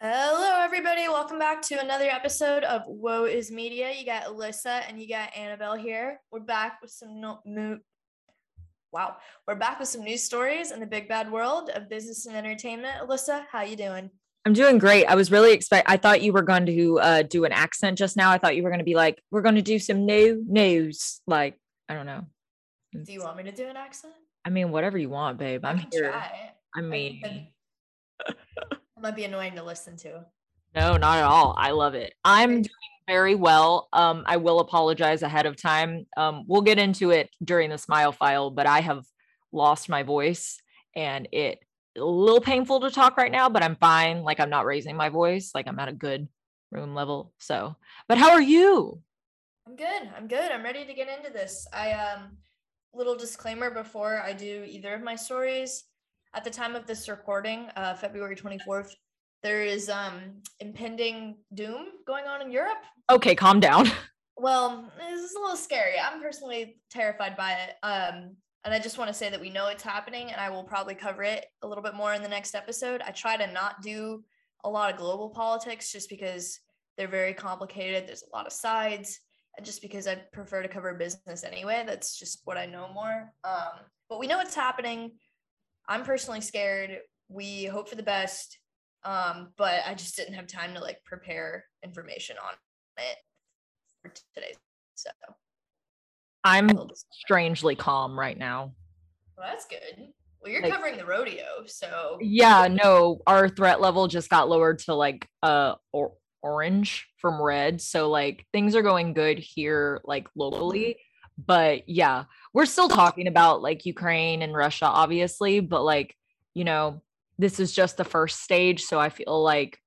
Hello, everybody. Welcome back to another episode of Woe is Media. You got Alyssa and you got Annabelle here. We're back with some no- mo- wow. We're back with some news stories in the big bad world of business and entertainment. Alyssa, how you doing? I'm doing great. I was really expect. I thought you were going to uh, do an accent just now. I thought you were going to be like, "We're going to do some new news." Like, I don't know. Do you want me to do an accent? I mean, whatever you want, babe. I'm here. try. I mean, It might be annoying to listen to. no, not at all. I love it. I'm doing very well. Um, I will apologize ahead of time. Um, we'll get into it during the smile file, but I have lost my voice and it a little painful to talk right now, but I'm fine. Like I'm not raising my voice. Like I'm at a good room level. So, but how are you? I'm good. I'm good. I'm ready to get into this. I um little disclaimer before I do either of my stories. At the time of this recording, uh, February 24th, there is um impending doom going on in Europe. Okay, calm down. Well, this is a little scary. I'm personally terrified by it. Um, and I just want to say that we know it's happening, and I will probably cover it a little bit more in the next episode. I try to not do a lot of global politics just because they're very complicated. There's a lot of sides, and just because I prefer to cover business anyway. That's just what I know more. Um, but we know it's happening. I'm personally scared. We hope for the best, um, but I just didn't have time to like prepare information on it for today. So I'm strangely calm right now. Well, that's good. Well, you're Like- covering the rodeo, so Yeah, no, our threat level just got lowered to like uh or- orange from red. So like things are going good here like locally. But yeah, we're still talking about like Ukraine and Russia obviously, but like, you know, this is just the first stage, so I feel like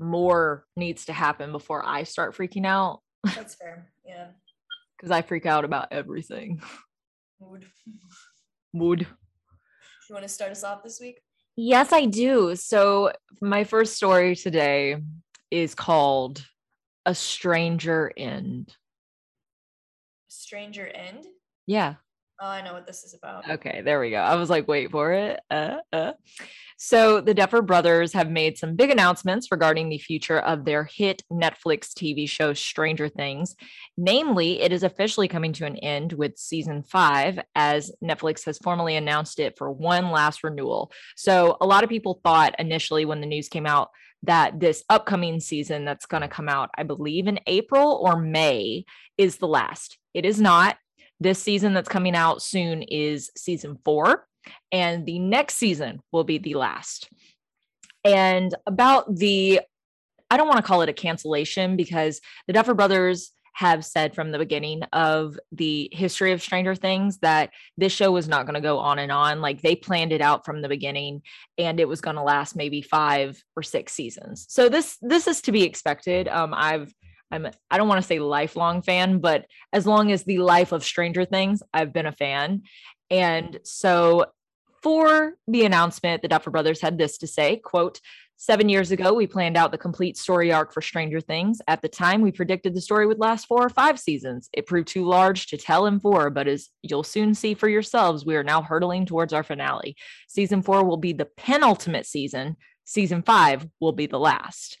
more needs to happen before I start freaking out that's fair. Yeah. cuz I freak out about everything. Mood. Mood. You want to start us off this week? Yes, I do. So, my first story today is called A Stranger End. Stranger End. Yeah. Oh, I know what this is about. Okay, there we go. I was like, wait for it. Uh, uh. So, the Duffer Brothers have made some big announcements regarding the future of their hit Netflix TV show Stranger Things. Namely, it is officially coming to an end with season five, as Netflix has formally announced it for one last renewal. So, a lot of people thought initially when the news came out that this upcoming season that's going to come out, I believe in April or May, is the last. It is not. This season that's coming out soon is season four, and the next season will be the last. And about the, I don't want to call it a cancellation because the Duffer Brothers have said from the beginning of the history of Stranger Things that this show was not going to go on and on. Like they planned it out from the beginning and it was going to last maybe 5 or 6 seasons. So this this is to be expected. Um I've I'm I don't want to say lifelong fan, but as long as the life of Stranger Things, I've been a fan. And so for the announcement, the Duffer Brothers had this to say, quote, Seven years ago, we planned out the complete story arc for Stranger Things. At the time, we predicted the story would last four or five seasons. It proved too large to tell in four, but as you'll soon see for yourselves, we are now hurtling towards our finale. Season four will be the penultimate season. Season five will be the last.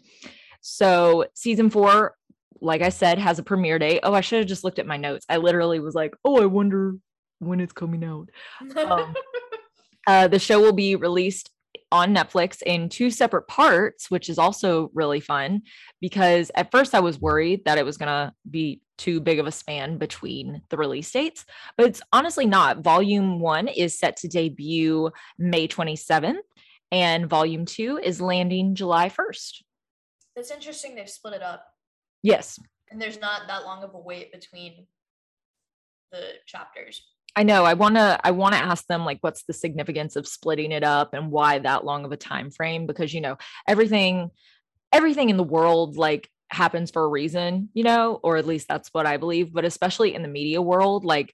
So, season four, like I said, has a premiere date. Oh, I should have just looked at my notes. I literally was like, oh, I wonder when it's coming out. Um, uh, the show will be released on Netflix in two separate parts, which is also really fun because at first I was worried that it was going to be too big of a span between the release dates, but it's honestly not. Volume one is set to debut May 27th, and volume two is landing July 1st. That's interesting they've split it up, Yes, and there's not that long of a wait between the chapters. I know. I want to I want to ask them like what's the significance of splitting it up and why that long of a time frame because you know, everything everything in the world like happens for a reason, you know, or at least that's what I believe, but especially in the media world like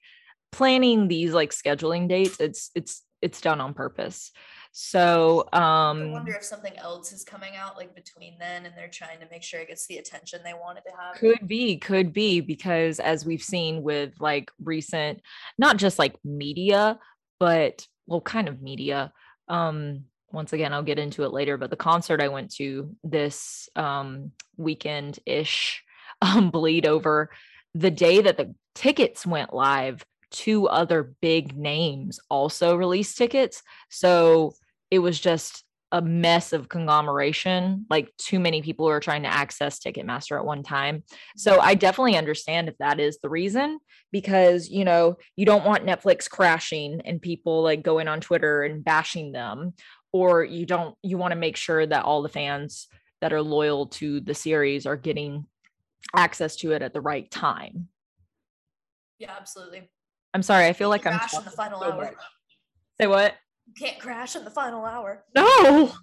planning these like scheduling dates, it's it's it's done on purpose. So, I um wonder if something else is coming out like between then, and they're trying to make sure it gets the attention they wanted to have. Could be, could be, because as we've seen with like recent, not just like media, but well, kind of media, um, once again, I'll get into it later, but the concert I went to this um, weekend ish um, bleed over the day that the tickets went live. Two other big names also released tickets. So it was just a mess of conglomeration. Like too many people were trying to access Ticketmaster at one time. So I definitely understand if that is the reason because, you know, you don't want Netflix crashing and people like going on Twitter and bashing them or you don't you want to make sure that all the fans that are loyal to the series are getting access to it at the right time. Yeah, absolutely. I'm sorry, I feel like I'm in the final so hour. Much. Say what? Can't crash in the final hour. No.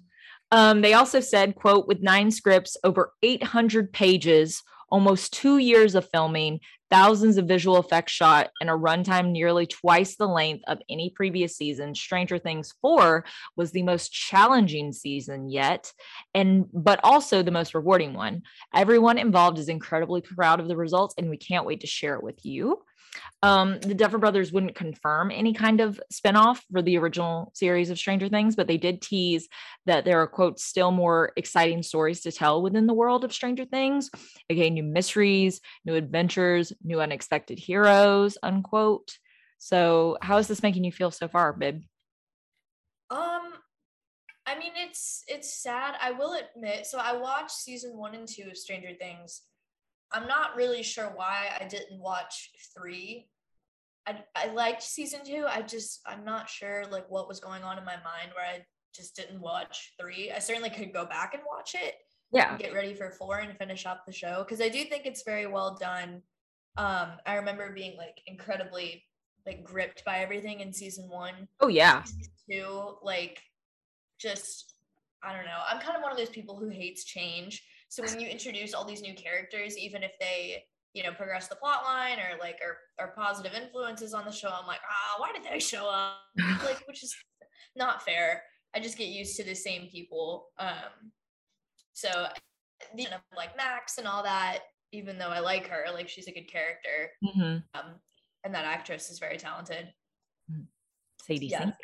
Um, they also said, quote, with nine scripts, over 800 pages, almost two years of filming, thousands of visual effects shot, and a runtime nearly twice the length of any previous season. Stranger Things 4 was the most challenging season yet, and but also the most rewarding one. Everyone involved is incredibly proud of the results, and we can't wait to share it with you. Um, the Duffer Brothers wouldn't confirm any kind of spinoff for the original series of Stranger Things, but they did tease that there are, quote, still more exciting stories to tell within the world of Stranger Things. Again, new mysteries, new adventures, new unexpected heroes, unquote. So, how is this making you feel so far, Bib? Um, I mean, it's it's sad. I will admit. So, I watched season one and two of Stranger Things I'm not really sure why I didn't watch three. I, I liked season two. I just I'm not sure like what was going on in my mind where I just didn't watch three. I certainly could go back and watch it. Yeah. get ready for four and finish up the show because I do think it's very well done. Um, I remember being like incredibly like gripped by everything in season one. Oh yeah. Season two, like just I don't know. I'm kind of one of those people who hates change. So when you introduce all these new characters, even if they, you know, progress the plot line or like are, are positive influences on the show, I'm like, ah, why did they show up? like, which is not fair. I just get used to the same people. Um, so you know, like Max and all that, even though I like her, like she's a good character. Mm-hmm. Um, and that actress is very talented. Sadie yeah. Sink.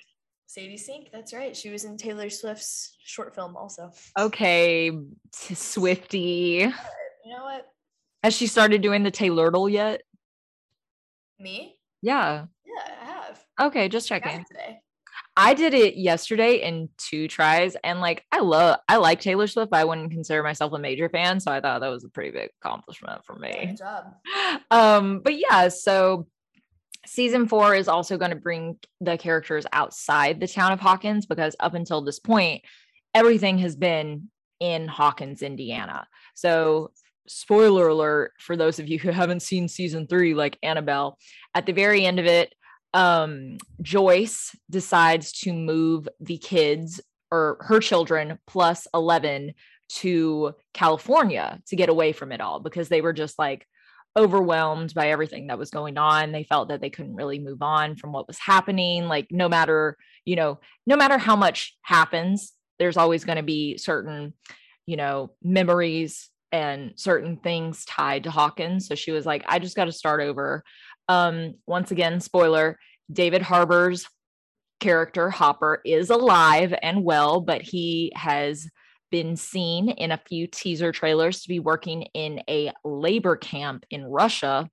Sadie Sink, that's right. She was in Taylor Swift's short film also. Okay, Swifty. You know what? Has she started doing the Taylordle yet? Me? Yeah. Yeah, I have. Okay, just checking. Today. I did it yesterday in two tries and like I love I like Taylor Swift, but I wouldn't consider myself a major fan. So I thought that was a pretty big accomplishment for me. good job. Um, but yeah, so season four is also going to bring the characters outside the town of Hawkins because up until this point, everything has been in Hawkins, Indiana. So, spoiler alert for those of you who haven't seen season three, like Annabelle, at the very end of it, um, Joyce decides to move the kids or her children plus 11 to California to get away from it all because they were just like, overwhelmed by everything that was going on. They felt that they couldn't really move on from what was happening. Like, no matter, you know, no matter how much happens, there's always going to be certain, you know, memories and certain things tied to Hawkins. So she was like, I just got to start over. Um, once again, spoiler David Harbour's character, Hopper, is alive and well, but he has been seen in a few teaser trailers to be working in a labor camp in Russia.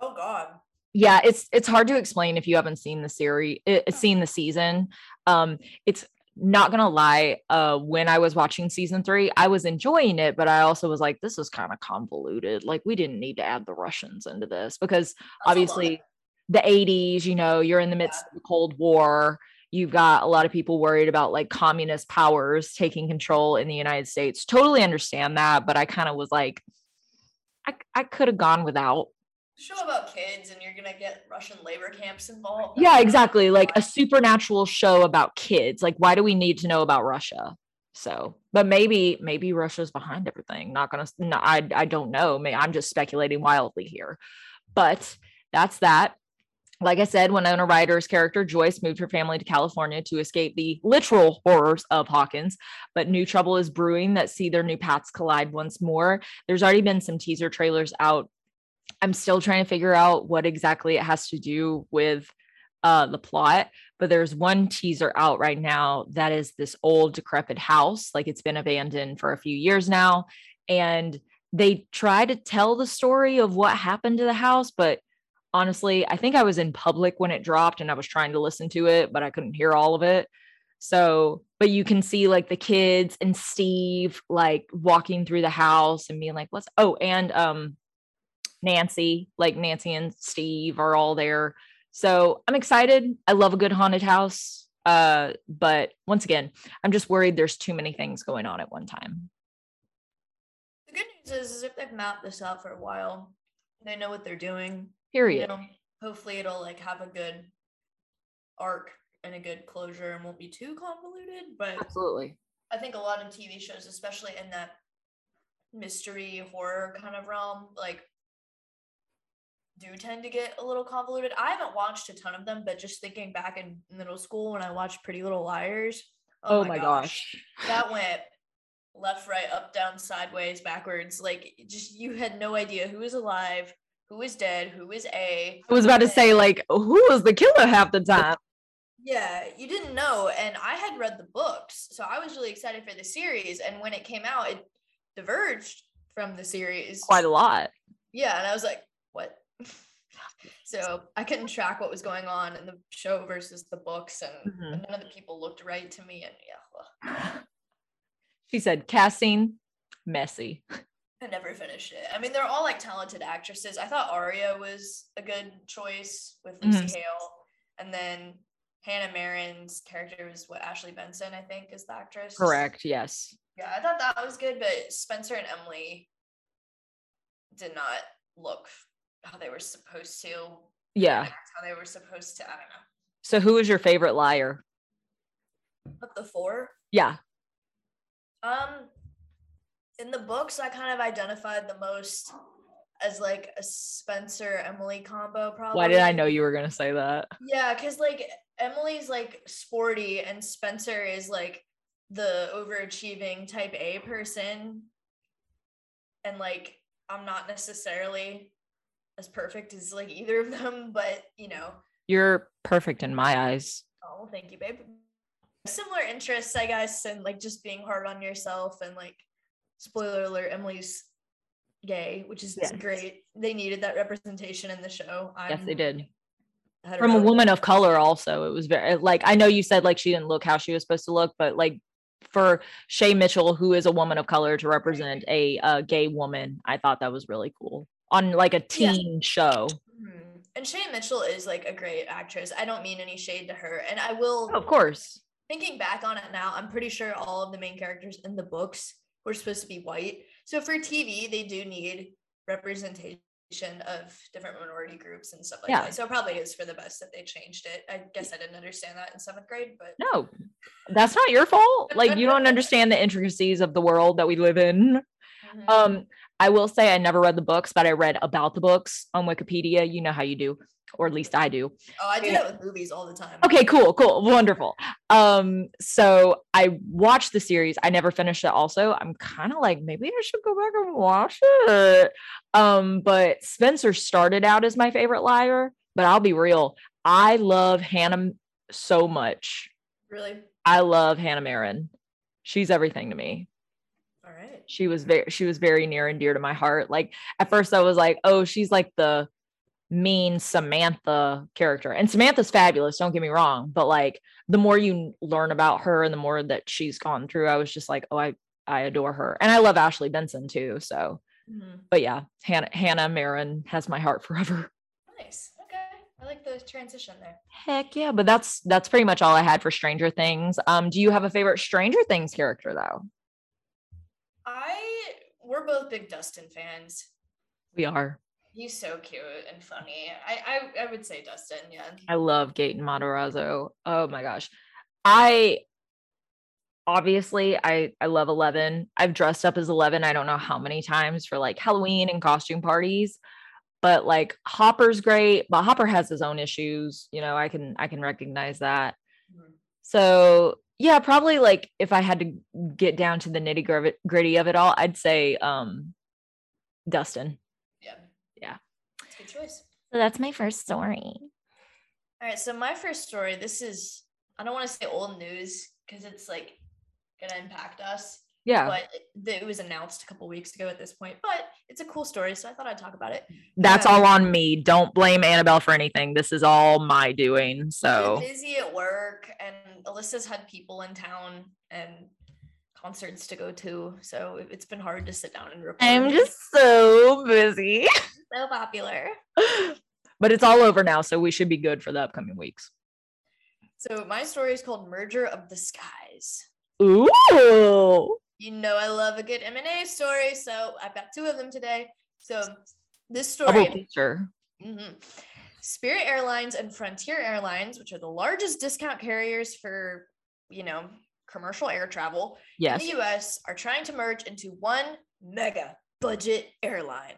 Oh God. Yeah, it's it's hard to explain if you haven't seen the series, it, eh, seen the season. Um, it's not gonna lie. Uh, when I was watching season three, I was enjoying it, but I also was like, this is kind of convoluted. Like, we didn't need to add the Russians into this because That's obviously the 80s, you know, you're in the midst yeah. of the Cold War you've got a lot of people worried about like communist powers taking control in the United States. Totally understand that, but I kind of was like, I, I could have gone without. Show about kids and you're gonna get Russian labor camps involved. Yeah, exactly. Like a supernatural show about kids. Like, why do we need to know about Russia? So, but maybe maybe Russia's behind everything. Not gonna. No, I I don't know. I'm just speculating wildly here, but that's that like I said, Winona Ryder's character Joyce moved her family to California to escape the literal horrors of Hawkins, but new trouble is brewing that see their new paths collide once more. There's already been some teaser trailers out. I'm still trying to figure out what exactly it has to do with uh the plot, but there's one teaser out right now that is this old decrepit house, like it's been abandoned for a few years now, and they try to tell the story of what happened to the house, but honestly, I think I was in public when it dropped and I was trying to listen to it, but I couldn't hear all of it. So, but you can see like the kids and Steve like walking through the house and being like, what's oh, and um Nancy, like Nancy and Steve are all there. So I'm excited. I love a good haunted house. Uh, but once again, I'm just worried there's too many things going on at one time. The good news is, is if they've mapped this out for a while, they know what they're doing. Period. You know, hopefully it'll like have a good arc and a good closure and won't be too convoluted. But Absolutely. I think a lot of TV shows, especially in that mystery horror kind of realm, like do tend to get a little convoluted. I haven't watched a ton of them, but just thinking back in middle school when I watched Pretty Little Liars, Oh, oh my gosh. that went left, right, up, down, sideways, backwards. Like just you had no idea who was alive, who was dead, who is A. I was about to say, like, who was the killer half the time? Yeah, you didn't know. And I had read the books. So I was really excited for the series. And when it came out, it diverged from the series. Quite a lot. Yeah. And I was like, what? so I couldn't track what was going on in the show versus the books. And Mhm. none of the people looked right to me. And yeah, She said, casting messy. I never finished it. I mean, they're all like talented actresses. I thought Aria was a good choice with Lucy Mhm. Hale. And then Hannah Marin's character was what Ashley Benson, I think, is the actress. Correct. Yes. Yeah, I thought that was good, but Spencer and Emily did not look how they were supposed to. Yeah. How they were supposed to. I don't know. So, who was your favorite liar? Of the four, Yeah. um, in the books, I kind of identified the most as like a Spencer Emily combo. Probably. Why did I know you were going to say that? Yeah, because like Emily's like sporty and Spencer is like the overachieving type A person. And like I'm not necessarily as perfect as like either of them, but you know, You're perfect in my eyes. oh thank you, babe. Similar interests, I guess, and like just being hard on yourself and like spoiler alert, Emily's gay, which is Yes. great. They needed that representation in the show. i Yes, they did. From a woman of color, also. It was very, like, I know you said like she didn't look how she was supposed to look, but like for Shay Mitchell, who is a woman of color, to represent a uh, gay woman, I thought that was really cool on like a Yeah. teen show. Mhm. And Shay Mitchell is like a great actress. I don't mean any shade to her. And I will, Of course. thinking back on it now, I'm pretty sure all of the main characters in the books were supposed to be white. So for TV, they do need representation of different minority groups and stuff like Yeah. that. So it probably is for the best that they changed it. I guess I didn't understand that in seventh grade, but No, that's not your fault. Like, you don't understand the intricacies of the world that we live in. Mhm. Um, I will say I never read the books, but I read about the books on Wikipedia. You know how you do, or at least I do. oh, I do yeah. that with movies all the time. Okay, cool, cool, wonderful. Um, so I watched the series. I never finished it. Also, I'm kind of like maybe I should go back and watch it. Um, but Spencer started out as my favorite liar, but I'll be real. I love Hannah so much. Really? I love Hannah Marin. She's everything to me. All right. She was very she was very near and dear to my heart. Like at first I was like, "Oh, she's like the mean Samantha character." And Samantha's fabulous, don't get me wrong, but like the more you learn about her and the more that she's gone through, I was just like, "Oh, I I adore her." And I love Ashley Benson too, so Mhm. but yeah, Hannah Hannah Marin has my heart forever. Nice. Okay. I like the transition there. Heck yeah, but that's that's pretty much all I had for Stranger Things. Um do you have a favorite Stranger Things character though? I we're both big Dustin fans. We are. He's so cute and funny. I I, I would say Dustin, yeah. I love Gaten Matarazzo. Oh my gosh. I obviously I I love 11. I've dressed up as 11 I don't know how many times for like Halloween and costume parties. But like Hopper's great, but Hopper has his own issues, you know, I can I can recognize that. Mhm. So, yeah, probably like if I had to get down to the nitty gritty of it all, I'd say um Dustin. Yeah. Yeah. It's a good choice. So that's my first story. All right, so my first story, this is I don't want to say old news because it's like gonna impact us. Yeah. But it, it was announced a couple weeks ago at this point. But it's a cool story, so I thought I'd talk about it. That's Yeah. all on me. Don't blame Annabelle for anything. This is all my doing. So busy at work, and Alyssa's had people in town and concerts to go to, so it- it's been hard to sit down and record. I'm just so busy. so popular. but it's all over now. So we should be good for the upcoming weeks. So my story is called "Merger of the Skies." Ooh. You know I love a good M and A story, so I've got two of them today. So this story. feature. Mhm. Spirit Airlines and Frontier Airlines, which are the largest discount carriers for, you know, commercial air travel Yes. in the US, are trying to merge into one mega budget airline.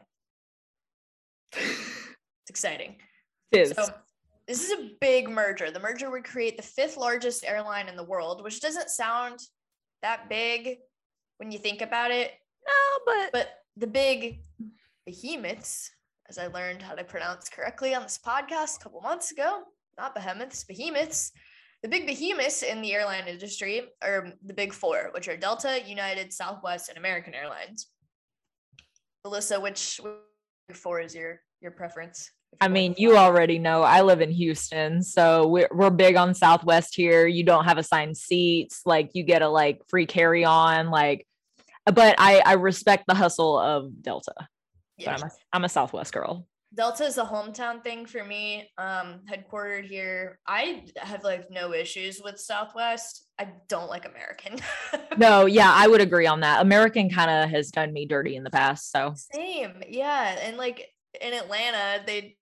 It's exciting. Fizz. So this is a big merger. The merger would create the fifth largest airline in the world, which doesn't sound that big when you think about it. no, but, But the big behemoths, as I learned how to pronounce correctly on this podcast a couple months ago, not behemoths, behemoths. The big behemoths in the airline industry are the big four, which are Delta, United, Southwest, and American Airlines. Alyssa, which, four is your your preference? I mean, you already know I live in Houston, so we're we're big on Southwest here. You don't have assigned seats, like you get a like free carry on, like. But I I respect the hustle of Delta. Yeah. But I'm a, I'm a Southwest girl. Delta is a hometown thing for me. Um, headquartered here. I have like no issues with Southwest. I don't like American. No, yeah, I would agree on that. American kind of has done me dirty in the past, so Same, yeah. And like in Atlanta, they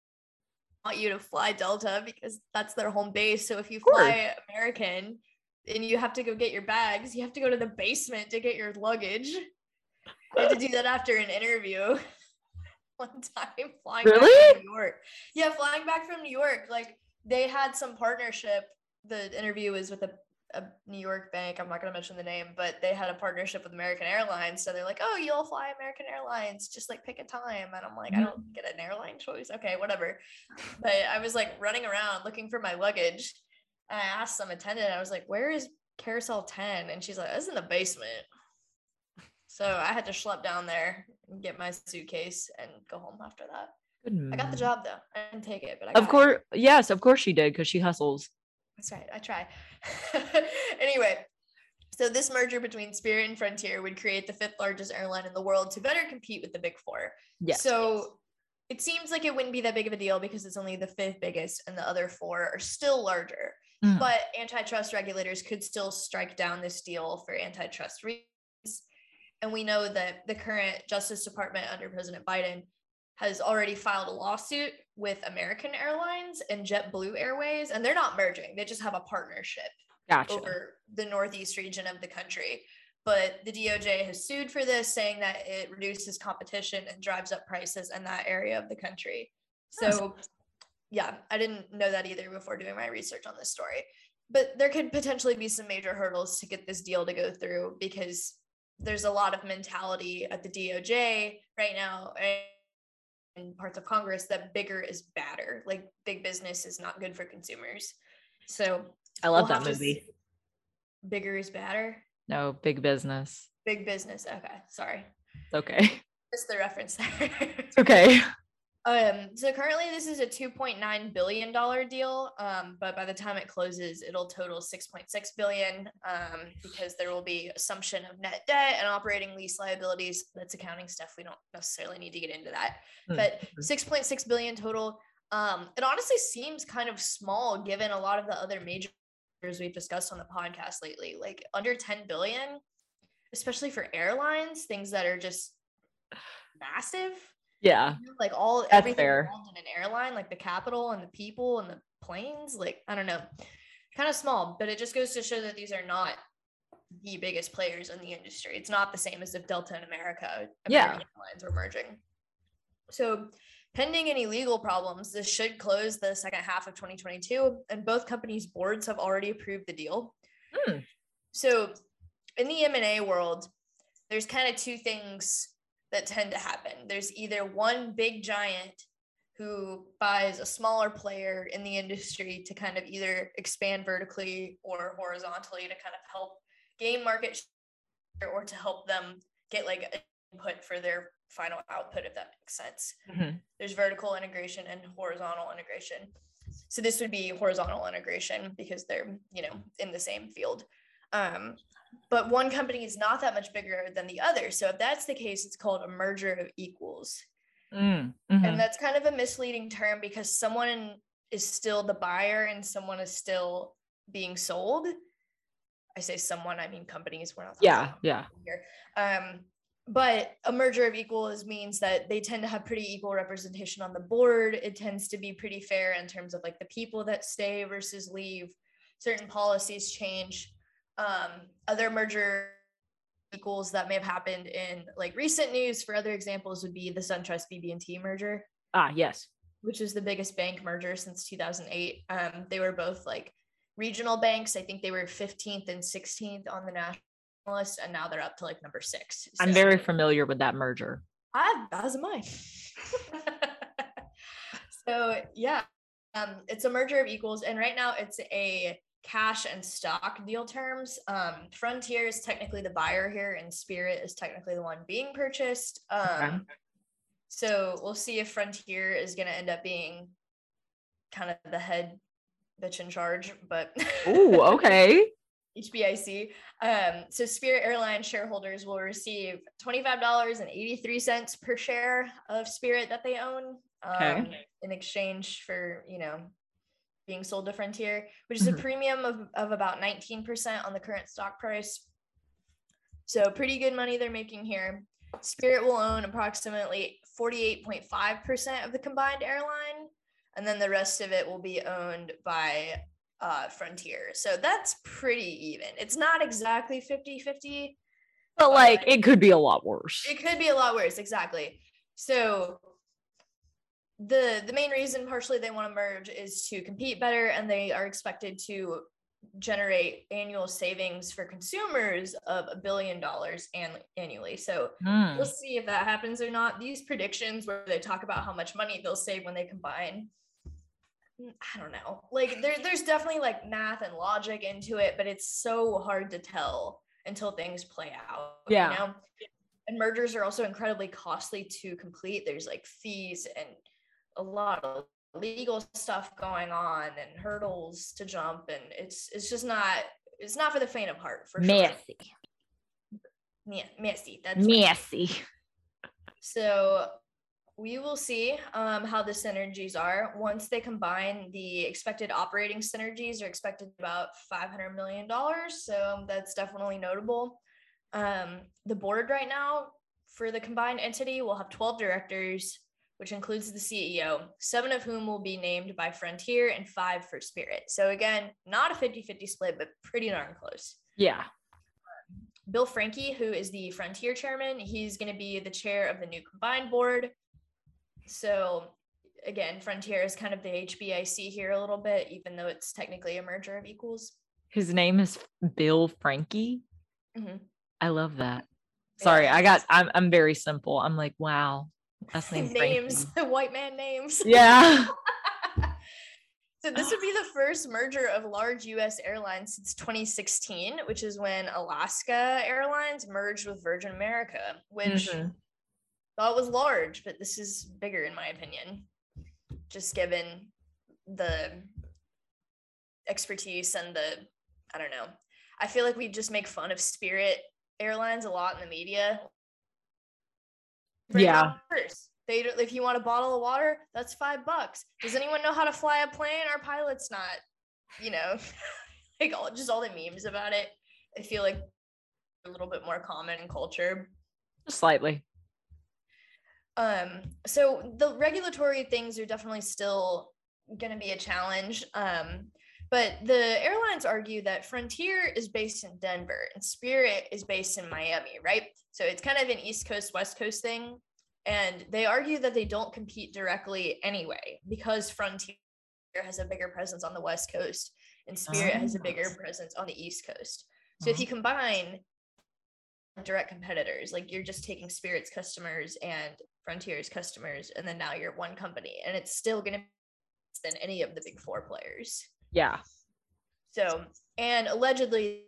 want you to fly Delta because that's their home base. So if you fly American and you have to go get your bags, you have to go to the basement to get your luggage. I had to do that after an interview one time flying back Really? from New York. Yeah, flying back from New York. Like they had some partnership. The interview was with a, a New York bank. I'm not gonna mention the name, but they had a partnership with American Airlines. So they're like, oh, you'll fly American Airlines, just like pick a time. And I'm like, I don't get an airline choice. Okay, whatever. But I was like running around looking for my luggage. And I asked some attendant, I was like, where is carousel 10? And she's like, it's in the basement. So I had to schlep down there and get my suitcase and go home after that. I got the job though. I didn't take it, but I Mm. Of got it. course, yes, of course she did because she hustles. That's right. I try. anyway, so this merger between Spirit and Frontier would create the fifth largest airline in the world to better compete with the big four. Yes. So it seems like it wouldn't be that big of a deal because it's only the fifth biggest and the other four are still larger. Mhm. But antitrust regulators could still strike down this deal for antitrust reasons. And we know that the current Justice Department under President Biden has already filed a lawsuit with American Airlines and JetBlue Airways, and they're not merging, they just have a partnership gotcha. over the Northeast region of the country. But the DOJ has sued for this, saying that it reduces competition and drives up prices in that area of the country. So, yeah, I didn't know that either before doing my research on this story. But there could potentially be some major hurdles to get this deal to go through because there's a lot of mentality at the DOJ right now eh, and in parts of Congress that bigger is badder. Like big business is not good for consumers. So I love we'll that movie. Bigger is badder. No, big business. Big business. Okay, sorry, It's okay. missed the reference there. It's okay. um, so currently this is a two point nine billion dollar deal. Um, but by the time it closes, it'll total six point six billion. Um, because there will be assumption of net debt and operating lease liabilities. That's accounting stuff. We don't necessarily need to get into that. Hmm, But mhm. six point six billion total. Um, it honestly seems kind of small given a lot of the other majors we've discussed on the podcast lately. Like under 10 billion, especially for airlines, things that are just massive. Yeah. you know, Like all That's everything fair. involved in an airline, like the capital and the people and the planes. Like, I don't know. Kind of small, but it just goes to show that these are not the biggest players in the industry. It's not the same as if Delta and America, Yeah. American Airlines were merging. So, pending any legal problems, this should close the second half of 2022, and both companies' boards have already approved the deal. Hmm. So, in the M&A world, there's kind of two things that tend to happen. There's either one big giant who buys a smaller player in the industry to kind of either expand vertically or horizontally to kind of help gain market share or to help them get like input for their final output if that makes sense Mhm. there's vertical integration and horizontal integration so this would be horizontal integration because they're you know in the same field um, but one company is not that much bigger than the other so if that's the case it's called a merger of equals Mm, mhm. and that's kind of a misleading term because someone is still the buyer and someone is still being sold i say someone i mean companies we're not yeah, yeah. here. Um, but a merger of equals means that they tend to have pretty equal representation on the board. It tends to be pretty fair in terms of like the people that stay versus leave. Certain policies change. Um, other merger equals that may have happened in like recent news for other examples would be the SunTrust BB&T merger Ah, yes. which is the biggest bank merger since 2008. Um, they were both like regional banks. I think they were 15th and 16th on the national list, and now they're up to like number six. I'm very familiar with that merger. I, as am I. so yeah, um, it's a merger of equals, and right now it's a cash and stock deal terms. Um, Frontier is technically the buyer here, and Spirit is technically the one being purchased. Um, Okay. So we'll see if Frontier is going to end up being kind of the head bitch in charge, but Ooh, okay. HBIC. Um, so Spirit Airlines shareholders will receive $25.83 per share of Spirit that they own um, Okay. in exchange for, you know, being sold to Frontier, which is a premium of, of about 19% on the current stock price. So pretty good money they're making here. Spirit will own approximately 48.5% of the combined airline, and then the rest of it will be owned by uh, Frontier. So that's pretty even. It's not exactly 50 50. But like it could be a lot worse. It could be a lot worse, exactly. So the the main reason partially they want to merge is to compete better and they are expected to generate annual savings for consumers of a billion dollars an- annually. So Hmm. we'll see if that happens or not. These predictions where they talk about how much money they'll save when they combine. mm, I don't know. Like there, there's definitely like math and logic into it, but it's so hard to tell until things play out. Yeah. You know? And mergers are also incredibly costly to complete. There's like fees and a lot of legal stuff going on and hurdles to jump and it's it's just not it's not for the faint of heart for sure. Messy. Yeah, messy. That's right. Messy. So we will see um, how the synergies are. Once they combine, the expected operating synergies are expected about $500 million. So that's definitely notable. Um, the board right now for the combined entity will have 12 directors, which includes the CEO, seven of whom will be named by Frontier and five for Spirit. So again, not a 50 50 split, but pretty darn close. Yeah. Bill Franke, who is the Frontier chairman, he's going to be the chair of the new combined board. So, again, Frontier is kind of the HBIC here a little bit, even though it's technically a merger of equals. His name is Bill Franke. Mhm. I love that. Sorry, I got I'm I'm very simple. I'm like, wow. Last name names, white man names. Yeah. So this would be the first merger of large U.S. airlines since 2016, which is when Alaska Airlines merged with Virgin America, which Mhm. thought was large, but this is bigger in my opinion, just given the expertise and the I don't know. I feel like we just make fun of Spirit Airlines a lot in the media. Yeah. first. They don't- if you want a bottle of water, that's five bucks. Does anyone know how to fly a plane? Our pilot's not, you know, like all just all the memes about it. I feel like a little bit more common in culture. Slightly. Um, so the regulatory things are definitely still going to be a challenge. Um, but the airlines argue that Frontier is based in Denver and Spirit is based in Miami, right? So it's kind of an East Coast, West Coast thing. And they argue that they don't compete directly anyway because Frontier has a bigger presence on the West Coast and Spirit has a ah. bigger Oh. presence on the East Coast. So if uh-huh. you combine direct competitors, like you're just taking Spirit's customers and Frontier's customers, and then now you're one company, and it's still going to be than any of the big four players. Yeah. So, and allegedly,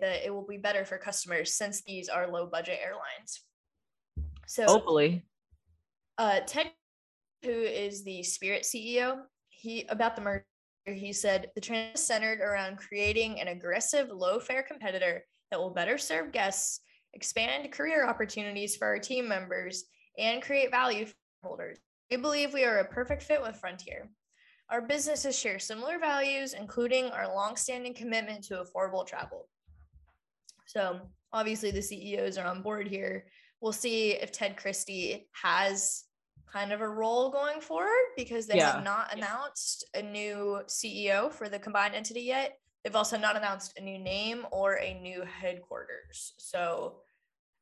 that it will be better for customers since these are low budget airlines. So, Hopefully. uh, Ted, who is the Spirit CEO, he about the merger, he said the trend is centered around creating an aggressive, low fare competitor that will better serve guests, expand career opportunities for our team members, and create value for holders. We believe we are a perfect fit with Frontier. Our businesses share similar values, including our longstanding commitment to affordable travel. So, obviously, the CEOs are on board here. We'll see if Ted Christie has kind of a role going forward because they Yeah. have not announced a new CEO for the combined entity yet. They've also not announced a new name or a new headquarters. So,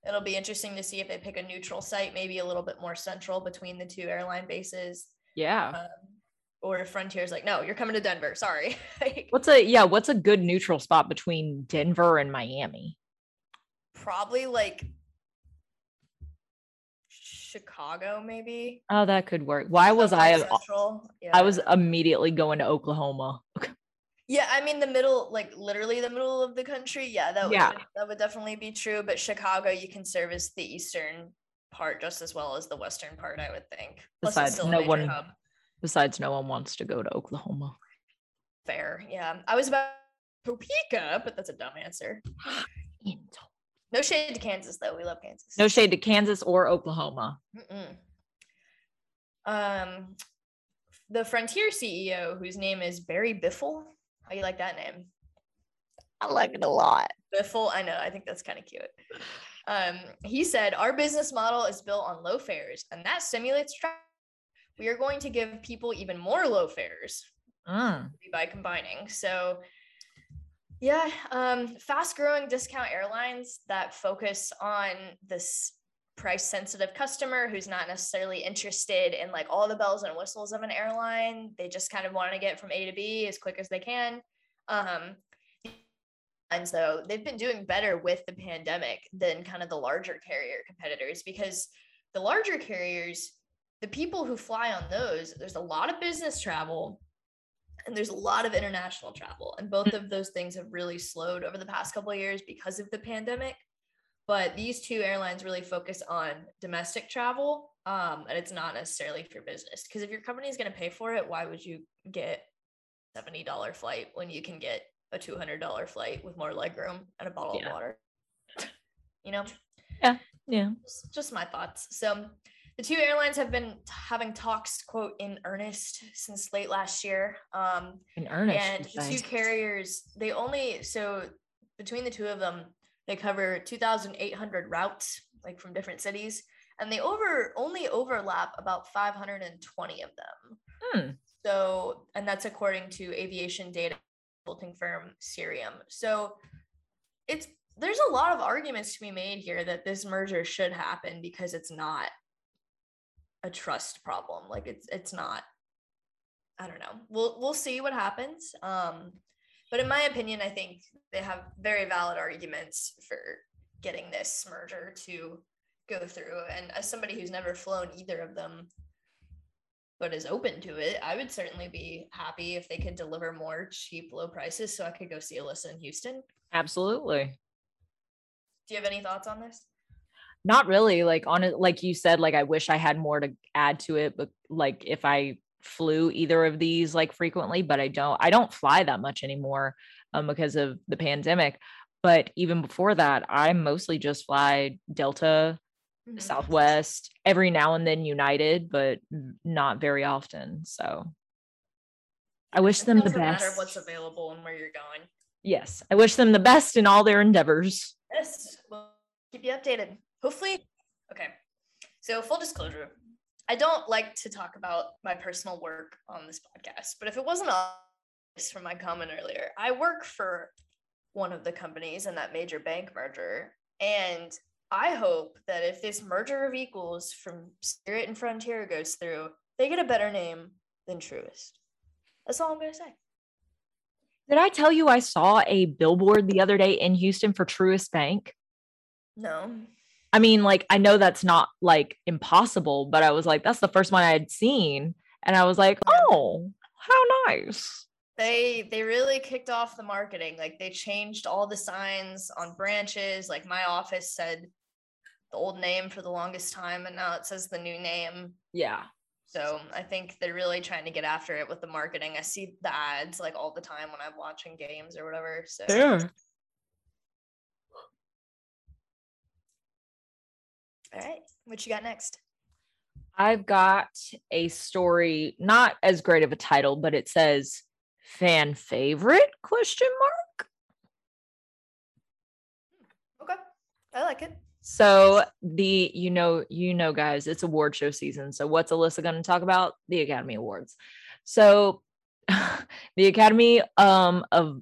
it'll be interesting to see if they pick a neutral site, maybe a little bit more central between the two airline bases Yeah. um, or if Frontier's like, no, you're coming to Denver. Sorry. Like, What's a yeah, what's a good neutral spot between Denver and Miami? probably like Chicago, maybe. Oh, that could work. Why was I central? Yeah. I was immediately going to Oklahoma. Yeah, I mean the middle, like literally the middle of the country. Yeah, that would Yeah. that would definitely be true. But Chicago, you can service the eastern part just as well as the western part, I would think. Plus, Besides, it's still a no major one- hub. Besides, no one wants to go to Oklahoma. Fair. Yeah, I was about Topeka, but that's a dumb answer. No shade to Kansas though. We love Kansas. No shade to Kansas or Oklahoma. Mm-mm. Um, the Frontier CEO, whose name is Barry Biffle. How you like that name? I like it a lot. Biffle. I know. I think that's kind of cute. Um, he said, Our business model is built on low fares, and that stimulates traffic. We are going to give people even more low fares Mm. by combining. So, yeah, um, fast growing discount airlines that focus on this price sensitive customer who's not necessarily interested in like all the bells and whistles of an airline. They just kind of want to get from A to B as quick as they can. Um, and so they've been doing better with the pandemic than kind of the larger carrier competitors because the larger carriers, the people who fly on those, there's a lot of business travel and there's a lot of international travel and both of those things have really slowed over the past couple of years because of the pandemic but these two airlines really focus on domestic travel um, and it's not necessarily for business because if your company is going to pay for it why would you get $70 flight when you can get a $200 flight with more legroom and a bottle Yeah. of water you know Yeah. just, just my thoughts. So the two airlines have been having talks, quote, in earnest since late last year. Um, In earnest. and the two carriers, they only so between the two of them, they cover 2,800 routes, like from different cities, and they over only overlap about 520 of them. Hmm. So, and that's according to aviation data consulting firm Cirium. So, it's there's a lot of arguments to be made here that this merger should happen because it's not a trust problem. Like it's it's not. I don't know. We'll we'll see what happens. Um, but in my opinion, I think they have very valid arguments for getting this merger to go through. And as somebody who's never flown either of them, but is open to it, I would certainly be happy if they could deliver more cheap, low prices so I could go see Alyssa in Houston. Absolutely. Do you have any thoughts on this? Not really. Like on it, like you said, like I wish I had more to add to it, but like if I flew either of these like frequently, but I don't I don't fly that much anymore um because of the pandemic. But even before that, I mostly just fly Delta, Mhm. Southwest, every now and then United, but not very often. So I wish It them the best. what's available and where you're going. Yes, I wish them the best in all their endeavors. Yes, we'll keep you updated. Hopefully, okay. So, full disclosure, I don't like to talk about my personal work on this podcast, but if it wasn't obvious from my comment earlier, I work for one of the companies in that major bank merger. And I hope that if this merger of equals from Spirit and Frontier goes through, they get a better name than Truist That's all I'm going to say. Did I tell you I saw a billboard the other day in Houston for Truist Bank? No. I mean, like, I know that's not like impossible, but I was like, that's the first one I had seen. And I was like, oh, how nice. They they really kicked off the marketing. Like they changed all the signs on branches. Like my office said the old name for the longest time and now it says the new name. Yeah. So I think they're really trying to get after it with the marketing. I see the ads like all the time when I'm watching games or whatever. So Yeah. All right. What you got next? I've got a story, not as great of a title, but it says fan favorite question mark. Okay. I like it. So the you know, you know, guys, it's award show season. So what's Alyssa gonna talk about? The Academy Awards. So the Academy um of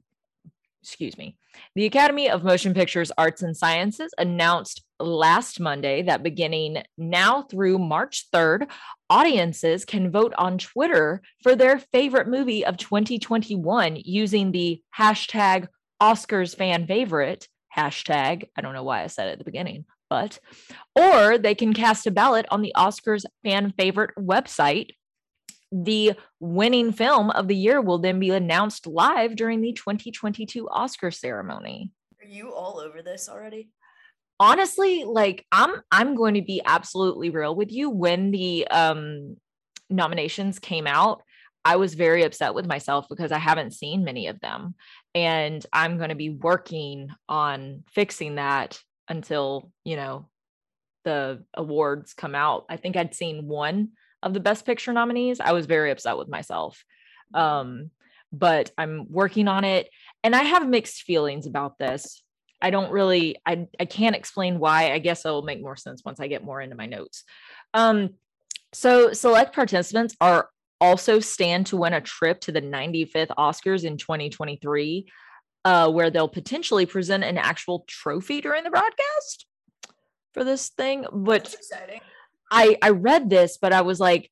excuse me, the Academy of Motion Pictures Arts and Sciences announced last Monday that beginning now through March 3rd, audiences can vote on Twitter for their favorite movie of 2021 using the hashtag Oscars fan favorite hashtag. I don't know why I said it at the beginning, but or they can cast a ballot on the Oscars fan favorite website the winning film of the year will then be announced live during the 2022 Oscar ceremony. Are you all over this already? Honestly, like I'm I'm going to be absolutely real with you. When the um nominations came out, I was very upset with myself because I haven't seen many of them. And I'm going to be working on fixing that until, you know, the awards come out. I think I'd seen one of the best picture nominees. I was very upset with myself. Um but i'm working on it. And i have mixed feelings about this i don't really i i can't explain why i guess it'll make more sense once i get more into my notes um so select participants are also stand to win a trip to the 95th oscars in 2023 uh, where they'll potentially present an actual trophy during the broadcast for this thing but. I I read this, but I was like,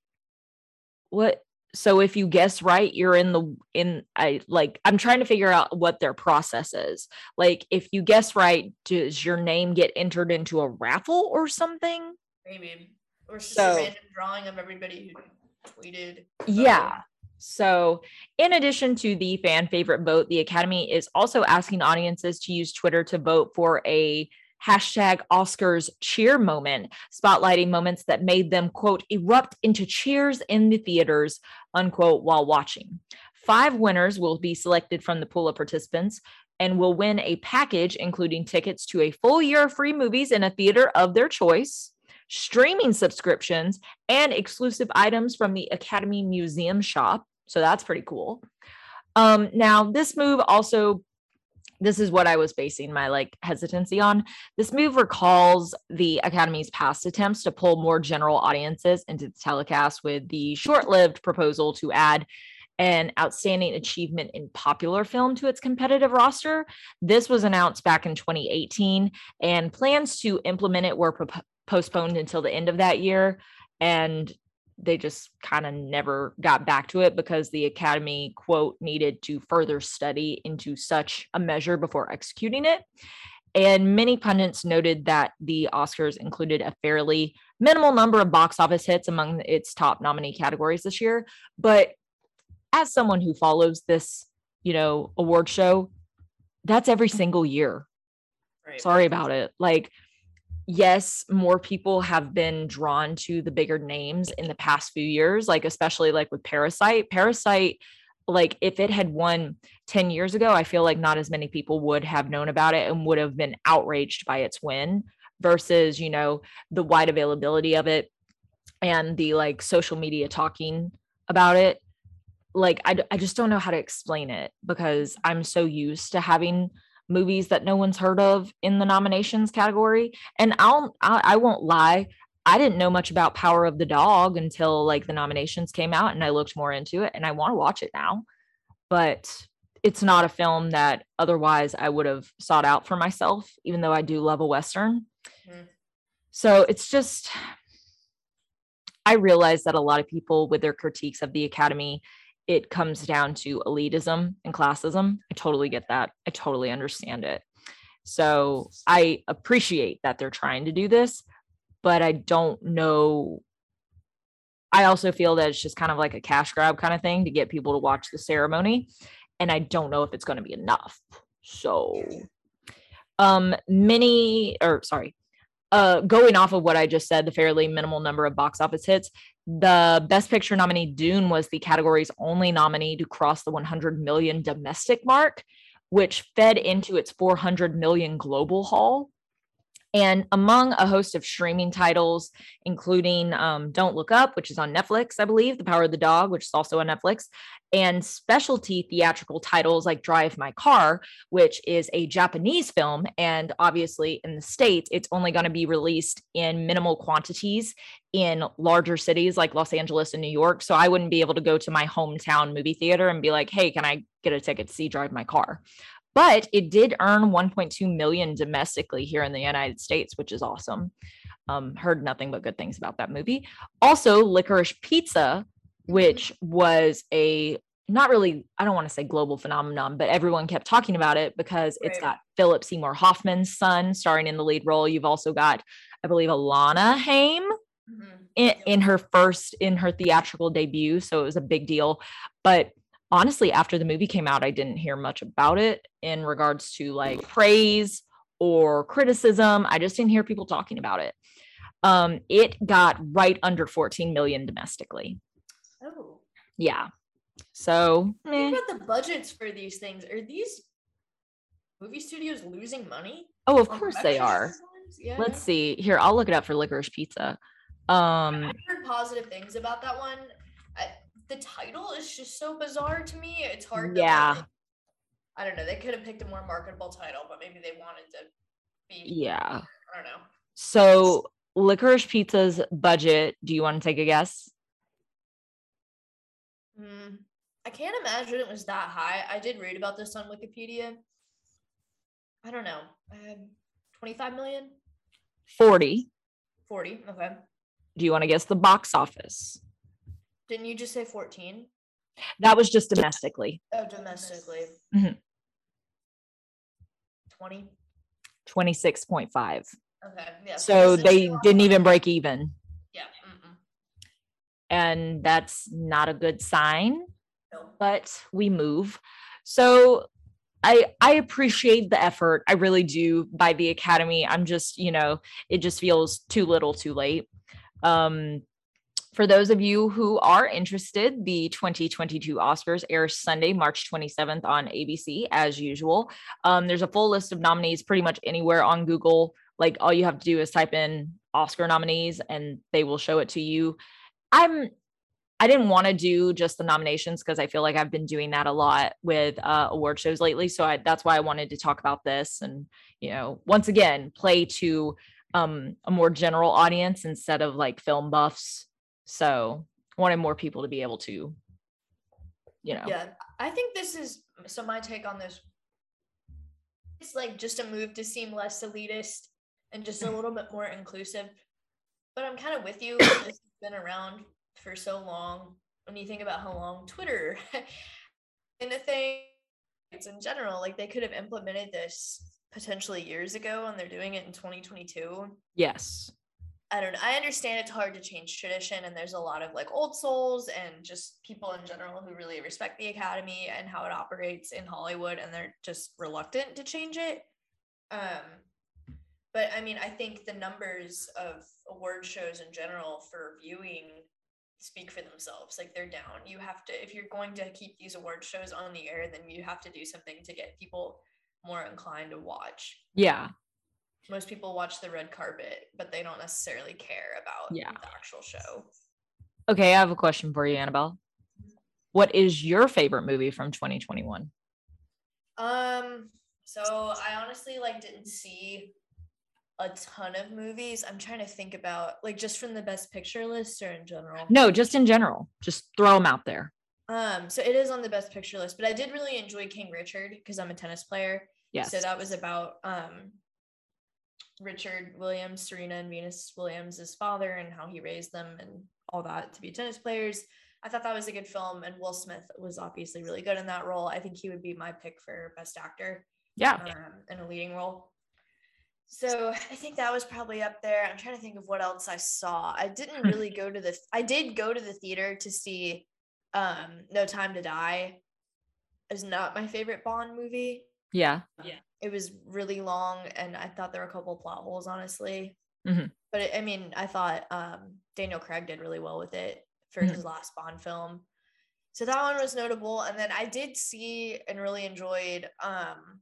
what? So if you guess right, you're in the in I like I'm trying to figure out what their process is. Like if you guess right, does your name get entered into a raffle or something? Maybe. Or just So- a random drawing of everybody who tweeted. Yeah. So, in addition to the fan favorite vote, the Academy is also asking audiences to use Twitter to vote for a hashtag Oscars cheer moment, spotlighting moments that made them, quote, erupt into cheers in the theaters, unquote, while watching. Five winners will be selected from the pool of participants and will win a package including tickets to a full year of free movies in a theater of their choice, streaming subscriptions, and exclusive items from the Academy Museum shop. So that's pretty cool. Um, now, this move also this is what I was basing my like hesitancy on. This move recalls the Academy's past attempts to pull more general audiences into the telecast with the short-lived proposal to add an outstanding achievement in popular film to its competitive roster. This was announced back in 2018 and plans to implement it were pro- postponed until the end of that year and they just kind of never got back to it because the academy quote needed to further study into such a measure before executing it. And many pundits noted that the oscars included a fairly minimal number of box office hits among its top nominee categories this year. But as someone who follows this you know award show that's every single year. Right. sorry about it. Like yes more people have been drawn to the bigger names in the past few years like especially like with parasite. Parasite like if it had won 10 years ago i feel like not as many people would have known about it and would have been outraged by its win versus you know the wide availability of it and the like social media talking about it. Like I, I just don't know how to explain it because i'm so used to having movies that no one's heard of in the nominations category. And I'll I, I won't lie, I didn't know much about Power of the Dog until like the nominations came out and I looked more into it and I want to watch it now. But it's not a film that otherwise I would have sought out for myself, even though I do love a Western. Mhm. So it's just, I realize that a lot of people with their critiques of the Academy it comes down to elitism and classism. I totally get that. I totally understand it. So I appreciate that they're trying to do this, but I don't know. I also feel that it's just kind of like a cash grab kind of thing to get people to watch the ceremony. And I don't know if it's going to be enough. So, um, many, or sorry, uh, going off of what I just said, the fairly minimal number of box office hits, the Best Picture nominee Dune was the category's only nominee to cross the 100 million domestic mark, which fed into its 400 million global haul. And among a host of streaming titles, including um, Don't Look Up, which is on Netflix, I believe, The Power of the Dog, which is also on Netflix, and specialty theatrical titles like Drive My Car, which is a Japanese film. And obviously, in the States, it's only going to be released in minimal quantities in larger cities like Los Angeles and New York. So I wouldn't be able to go to my hometown movie theater and be like, hey, can I get a ticket to see Drive My Car? But it did earn 1.2 million domestically here in the United States, which is awesome. Um, heard nothing but good things about that movie. Also, Licorice Pizza, which was a not really, I don't want to say global phenomenon, but everyone kept talking about it because right. it's got Philip Seymour Hoffman's son starring in the lead role. You've also got, I believe, Alana Haim mm-hmm. in, in her first in her theatrical debut, so it was a big deal. But honestly, after the movie came out, I didn't hear much about it in regards to like praise or criticism. I just didn't hear people talking about it. Um, it got right under 14 million domestically. Oh. Yeah. So think about the budgets for these things. Are these movie studios losing money? Oh, of course they are. Yeah, Let's yeah. see. Here, I'll look it up for licorice pizza. Um I've heard positive things about that one. I, the title is just so bizarre to me. It's hard. Yeah. To, I don't know. They could have picked a more marketable title, but maybe they wanted to be. Yeah. I don't know. So, Licorice Pizza's budget. Do you want to take a guess? Mm, I can't imagine it was that high. I did read about this on Wikipedia. I don't know. Um, 25 million? 40. 40. Okay. Do you want to guess the box office? Didn't you just say 14? That was just domestically. Oh, domestically. Mhm. 20. 26.5. Okay. Yeah. So they didn't even break even. Yeah. Mm-mm. And that's not a good sign, No. but we move. So I I appreciate the effort. I really do by the academy. I'm just, you know, it just feels too little too late. Um for those of you who are interested, the 2022 Oscars airs Sunday, March 27th on ABC, as usual. Um, there's a full list of nominees pretty much anywhere on Google. Like all you have to do is type in Oscar nominees and they will show it to you. I'm I didn't want to do just the nominations because I feel like I've been doing that a lot with uh, award shows lately. So I, that's why I wanted to talk about this and, you know, once again, play to um, a more general audience instead of like film buffs so wanted more people to be able to, you know. Yeah, I think this is so. My take on this, it's like just a move to seem less elitist and just a little bit more inclusive. But I'm kind of with you. this has been around for so long. When you think about how long Twitter and the thing in general, like they could have implemented this potentially years ago, and they're doing it in 2022. Yes. I don't know. I understand it's hard to change tradition, and there's a lot of like old souls and just people in general who really respect the academy and how it operates in Hollywood, and they're just reluctant to change it. Um, but I mean, I think the numbers of award shows in general for viewing speak for themselves. Like they're down. You have to, if you're going to keep these award shows on the air, then you have to do something to get people more inclined to watch. Yeah most people watch the red carpet, but they don't necessarily care about yeah. the actual show. Okay, I have a question for you, Annabelle. What is your favorite movie from 2021? Um, so I honestly like didn't see a ton of movies. I'm trying to think about like just from the best picture list or in general. No, just in general. Just throw them out there. Um, so it is on the best picture list, but I did really enjoy King Richard because I'm a tennis player. Yes. So that was about um Richard Williams, Serena and Venus Williams' father, and how he raised them and all that to be tennis players. I thought that was a good film, and Will Smith was obviously really good in that role. I think he would be my pick for best actor. Yeah, um, in a leading role. So I think that was probably up there. I'm trying to think of what else I saw. I didn't really go to the I did go to the theater to see um No Time to Die. Is not my favorite Bond movie. Yeah. Yeah. It was really long and I thought there were a couple plot holes honestly. Mhm. But it, I mean, I thought um Daniel Craig did really well with it for Mhm. his last Bond film. So that one was notable and then I did see and really enjoyed um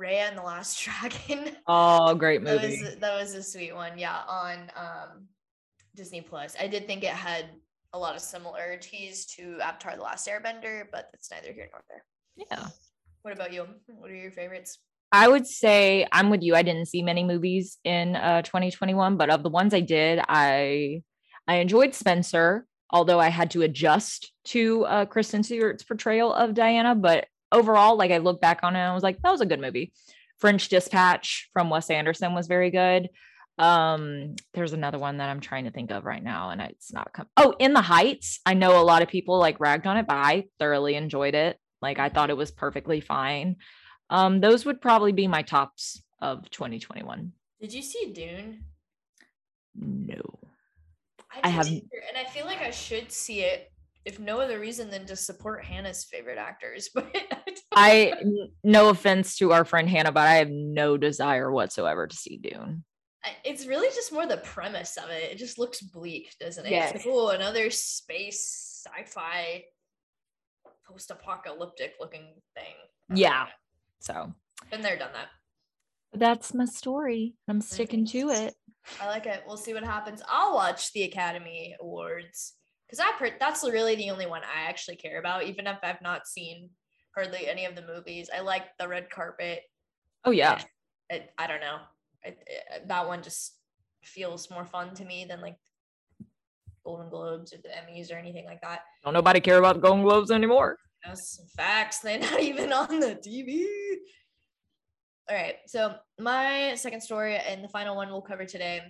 Raya and the Last Dragon. Oh, great That movie. was that was a sweet one, yeah, on um Disney Plus. I did think it had a lot of similarities to Avatar: The Last Airbender, but that's neither here nor there. yeah. What about you? What are your favorites? I would say I'm with you. I didn't see many movies in uh 2021, but of the ones I did, I I enjoyed Spencer, although I had to adjust to uh Kristen Stewart's portrayal of Diana, but overall like I look back on it I was like that was a good movie. French Dispatch from Wes Anderson was very good. Um there's another one that I'm trying to think of right now and it's not com- Oh, In the Heights. I know a lot of people like ragged on it, but I thoroughly enjoyed it. Like I thought it was perfectly fine. Um, those would probably be my tops of 2021. Did you see Dune? No. I didn't haven't- either, and I feel like I should see it if no other reason than to support Hannah's favorite actors. But I, no offense to our friend Hannah, but I have no desire whatsoever to see Dune. It's really just more the premise of it. It just looks bleak, doesn't it? It's like, oh, another space sci-fi post-apocalyptic looking thing. Yeah. So Been there, done that. that's my story. I'm sticking to it. I like it. We'll see what happens. I'll watch the Academy Awards because I that's really the only one I actually care about, even if I've not seen hardly any of the movies. I like the red carpet. Oh yeah. It, I don't know. It, it- that one just feels more fun to me than like Golden Globes or the Emmys or anything like that. Don't nobody care about the Golden Globes anymore. That's facts. They're not even on the TV. All right. So my second story and the final one we'll cover today.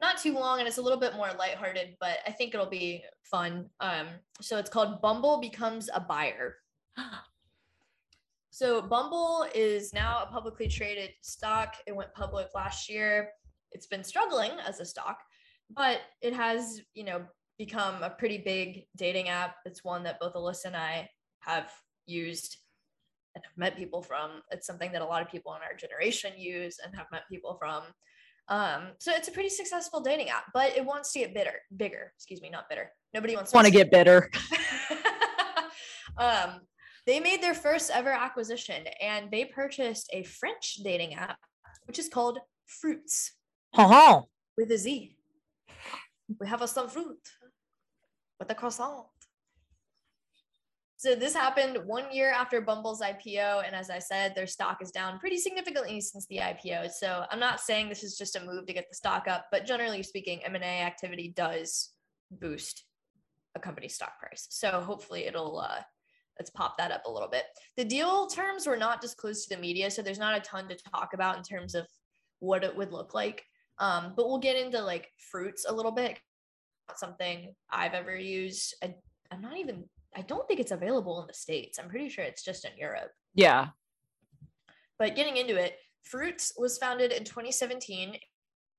Not too long and it's a little bit more lighthearted, but I think it'll be fun. Um, so it's called Bumble Becomes a Buyer. So Bumble is now a publicly traded stock. It went public last year. It's been struggling as a stock, but it has, you know, become a pretty big dating app. It's one that both Alyssa and I have used and have met people from. It's something that a lot of people in our generation use and have met people from. Um, so it's a pretty successful dating app, but it wants to get bitter, bigger. Excuse me, not bitter. Nobody wants Want to get bitter. um, they made their first ever acquisition and they purchased a French dating app, which is called Fruitz Ha with a Z. We have a fruit with a croissant. So this happened one year after Bumble's IPO, and as I said, their stock is down pretty significantly since the IPO. So I'm not saying this is just a move to get the stock up, but generally speaking, M&A activity does boost a company's stock price. So hopefully it'll uh, let's pop that up a little bit. The deal terms were not disclosed to the media, so there's not a ton to talk about in terms of what it would look like. Um, but we'll get into like Fruitz a little bit. Not something I've ever used. I, I'm not even. I don't think it's available in the states. I'm pretty sure it's just in Europe. Yeah. But getting into it, Fruitz was founded in 2017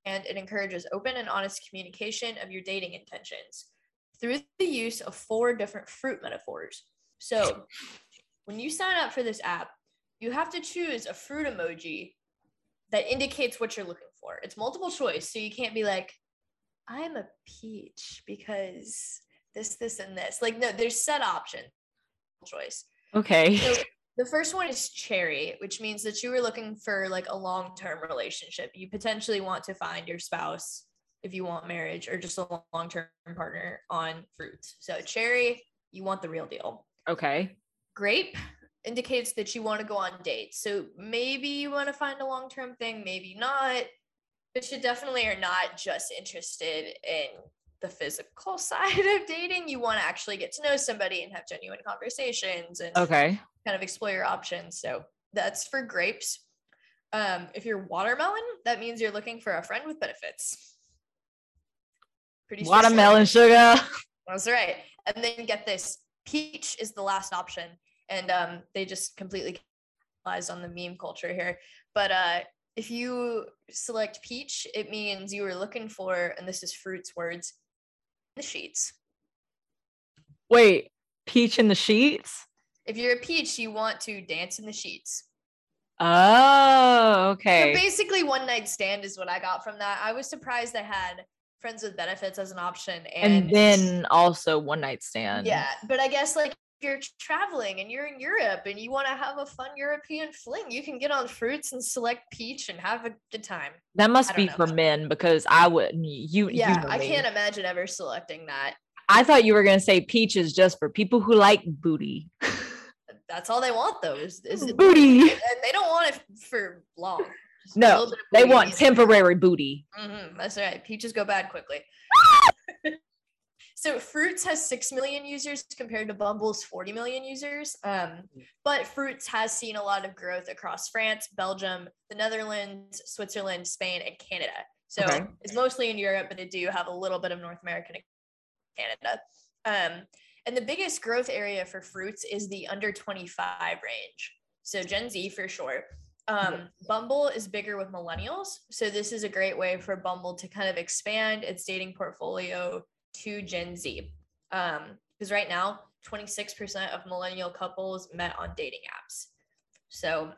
and it encourages open and honest communication of your dating intentions through the use of four different fruit metaphors. So, when you sign up for this app, you have to choose a fruit emoji that indicates what you're looking for. It's multiple choice, so you can't be like, I'm a peach because this, this, and this. Like, no, there's set options. choice. Okay. So the first one is cherry, which means that you are looking for like a long-term relationship. You potentially want to find your spouse if you want marriage or just a long-term partner on Fruitz. So cherry, you want the real deal. Okay. Grape indicates that you want to go on dates. So maybe you want to find a long-term thing, maybe not. But you definitely are not just interested in the physical side of dating. You want to actually get to know somebody and have genuine conversations and Okay. kind of explore your options. So that's for grapes. Um, if you're watermelon, that means you're looking for a friend with benefits. Pretty Watermelon straightforward. sugar. That's right. And then get this: peach is the last option, and um, they just completely capitalized on the meme culture here. But uh, if you select peach, it means you were looking for, and this is Fruitz words, the sheets. Wait, peach in the sheets? If you're a peach, you want to dance in the sheets. Oh, okay. So basically, one night stand is what I got from that. I was surprised I had friends with benefits as an option, and, and then also one night stand. Yeah, but I guess like you're traveling and you're in Europe and you want to have a fun European fling, you can get on Fruitz and select peach and have a good time. That must be know. for men because I wouldn't. You, yeah, you know I can't imagine ever selecting that. I thought you were gonna say peach is just for people who like booty. That's all they want though is, is booty. booty. And they don't want it for long. Just no, they want temporary booty. Mm-hmm, that's right. Peaches go bad quickly. So Fruitz has 6 million users compared to Bumble's 40 million users. Um, but Fruitz has seen a lot of growth across France, Belgium, the Netherlands, Switzerland, Spain, and Canada. So okay. it's mostly in Europe, but they do have a little bit of North America and Canada. Um, and the biggest growth area for Fruitz is the under 25 range. So Gen Z for short. Um, Bumble is bigger with millennials. So this is a great way for Bumble to kind of expand its dating portfolio to Gen Z. Um, because right now, 26% of millennial couples met on dating apps. So,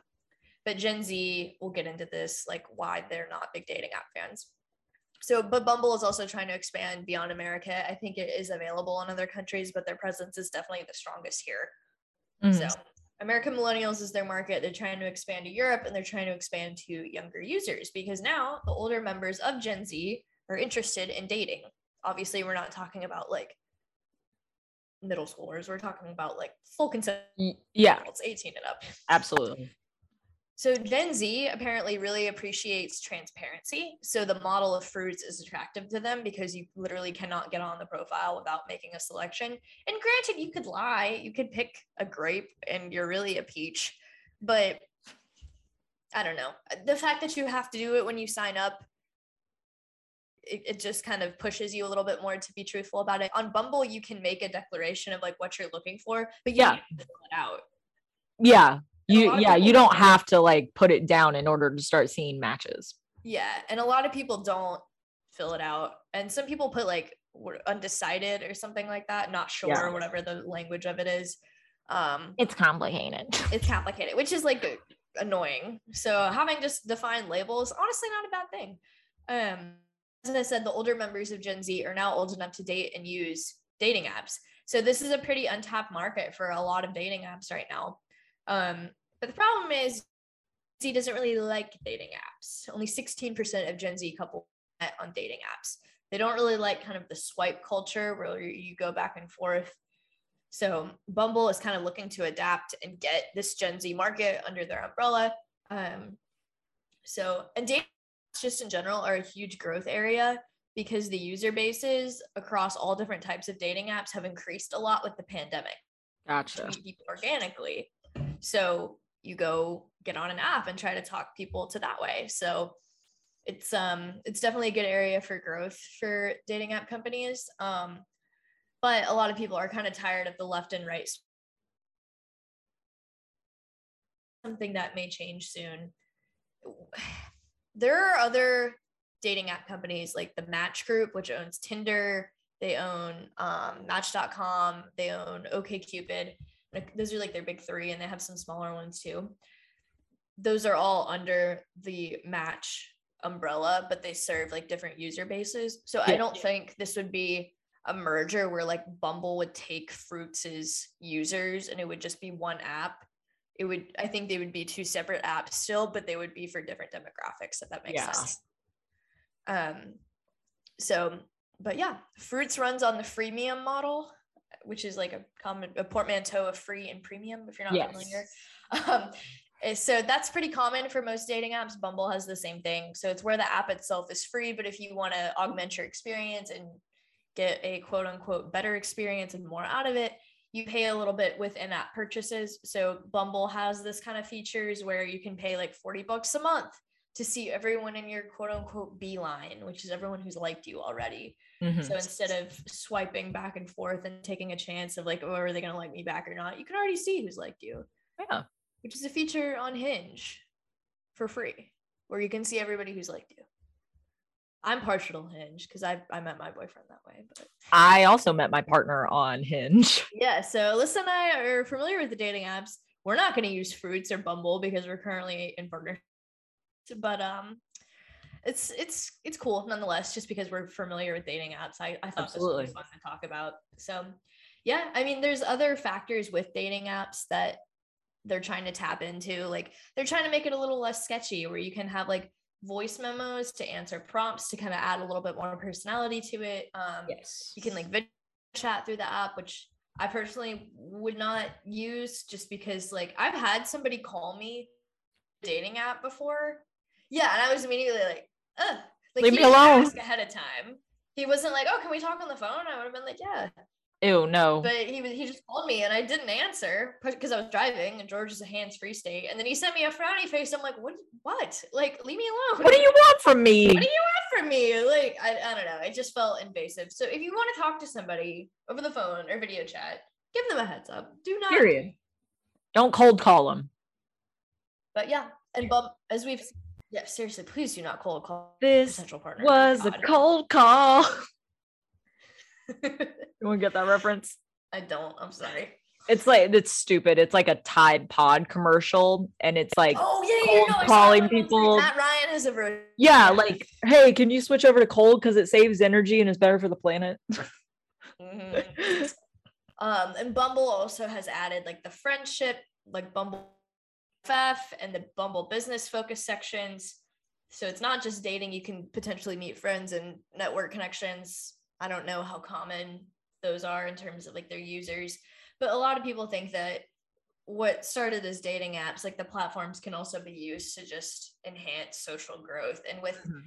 but Gen Z, we'll get into this, like why they're not big dating app fans. So, but Bumble is also trying to expand beyond America. I think it is available in other countries, but their presence is definitely the strongest here. Mm-hmm. So, American millennials is their market. They're trying to expand to Europe and they're trying to expand to younger users because now the older members of Gen Z are interested in dating obviously we're not talking about like middle schoolers we're talking about like full consent yeah. it's 18 and up. Absolutely. So gen z apparently really appreciates transparency. So the model of Fruitz is attractive to them because you literally cannot get on the profile without making a selection. And granted you could lie you could pick a grape and you're really a peach but i don't know. The fact that you have to do it when you sign up it, it just kind of pushes you a little bit more to be truthful about it. On Bumble, you can make a declaration of like what you're looking for, but yeah, fill it out. Yeah, you yeah you don't have to like put it down in order to start seeing matches. Yeah, and a lot of people don't fill it out, and some people put like undecided or something like that, not sure, yeah. whatever the language of it is. Um, it's complicated. It's complicated, which is like annoying. So having just defined labels, honestly, not a bad thing. Um, as I said, the older members of Gen Z are now old enough to date and use dating apps. So this is a pretty untapped market for a lot of dating apps right now. Um, but the problem is, Z doesn't really like dating apps. Only 16% of Gen Z couples met on dating apps. They don't really like kind of the swipe culture where you go back and forth. So Bumble is kind of looking to adapt and get this Gen Z market under their umbrella. Um, so and dating just in general are a huge growth area because the user bases across all different types of dating apps have increased a lot with the pandemic. Gotcha. people organically. So you go get on an app and try to talk people to that way. So it's um it's definitely a good area for growth for dating app companies. Um, but a lot of people are kind of tired of the left and right. Something that may change soon there are other dating app companies like the Match Group, which owns Tinder. They own um, Match.com. They own OKCupid. Those are like their big three, and they have some smaller ones too. Those are all under the Match umbrella, but they serve like different user bases. So yeah. I don't think this would be a merger where like Bumble would take Fruitz' users and it would just be one app it would i think they would be two separate apps still but they would be for different demographics if that makes yeah. sense um so but yeah Fruitz runs on the freemium model which is like a common a portmanteau of free and premium if you're not yes. familiar um eh, so that's pretty common for most dating apps bumble has the same thing so it's where the app itself is free but if you want to augment your experience and get a quote unquote better experience and more out of it you pay a little bit with in-app purchases. So Bumble has this kind of features where you can pay like 40 bucks a month to see everyone in your quote unquote beeline, which is everyone who's liked you already. Mm-hmm. So instead of swiping back and forth and taking a chance of like, oh, are they gonna like me back or not? You can already see who's liked you. Yeah. Which is a feature on Hinge for free. where you can see everybody who's liked you. I'm partial to Hinge because I I met my boyfriend that way. But I also met my partner on Hinge. yeah, so Alyssa and I are familiar with the dating apps. We're not going to use Fruitz or Bumble because we're currently in partnership. But um, it's it's it's cool nonetheless, just because we're familiar with dating apps. I, I thought Absolutely. this was fun to talk about. So yeah, I mean, there's other factors with dating apps that they're trying to tap into. Like they're trying to make it a little less sketchy, where you can have like voice memos to answer prompts to kind of add a little bit more personality to it. Um, Yes. you can like video chat through the app, which I personally would not use just because like I've had somebody call me dating app before. Yeah, and I was immediately like, Ugh. like Leave me alone. ahead of time. He wasn't like, oh, can we talk on the phone? I would have been like, yeah. Ew, no. But he was he just called me and I didn't answer because I was driving and Georgia is a hands-free state. And then he sent me a frowny face. I'm like, what what? Like, leave me alone. what do you want from me? what do you want from me? Like, I, I don't know. It just felt invasive. So if you want to talk to somebody over the phone or video chat, give them a heads up. Do not. Period. Don't cold call them. But yeah, and bump as we've yeah, seriously, please do not cold call This potential partner. was a cold call. You want to get that reference? I don't. I'm sorry. It's like it's stupid. It's like a Tide Pod commercial, and it's like, Oh yeah, yeah, no, calling people. Matt Ryan has a version. yeah, like, hey, can you switch over to cold because it saves energy and is better for the planet? Mhm. um, and Bumble also has added like the friendship, like Bumble BFF and the Bumble business focus sections. So it's not just dating, you can potentially meet friends and network connections. I don't know how common those are in terms of like their users, but a lot of people think that what started as dating apps, like the platforms can also be used to just enhance social growth. And with Mhm.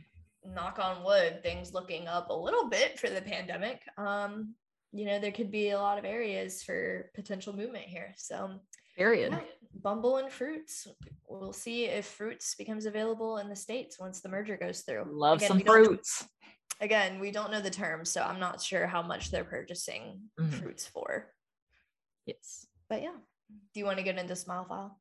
knock on wood, things looking up a little bit for the pandemic, um, you know, there could be a lot of areas for potential movement here. So, Period. yeah, Bumble and Fruitz. We'll see if Fruitz becomes available in the States once the merger goes through. Love Again, some we don't know- Fruitz. Again, we don't know the terms, so I'm not sure how much they're purchasing Mhm. Fruitz for. Yes. But yeah, do you want to get into Smile File?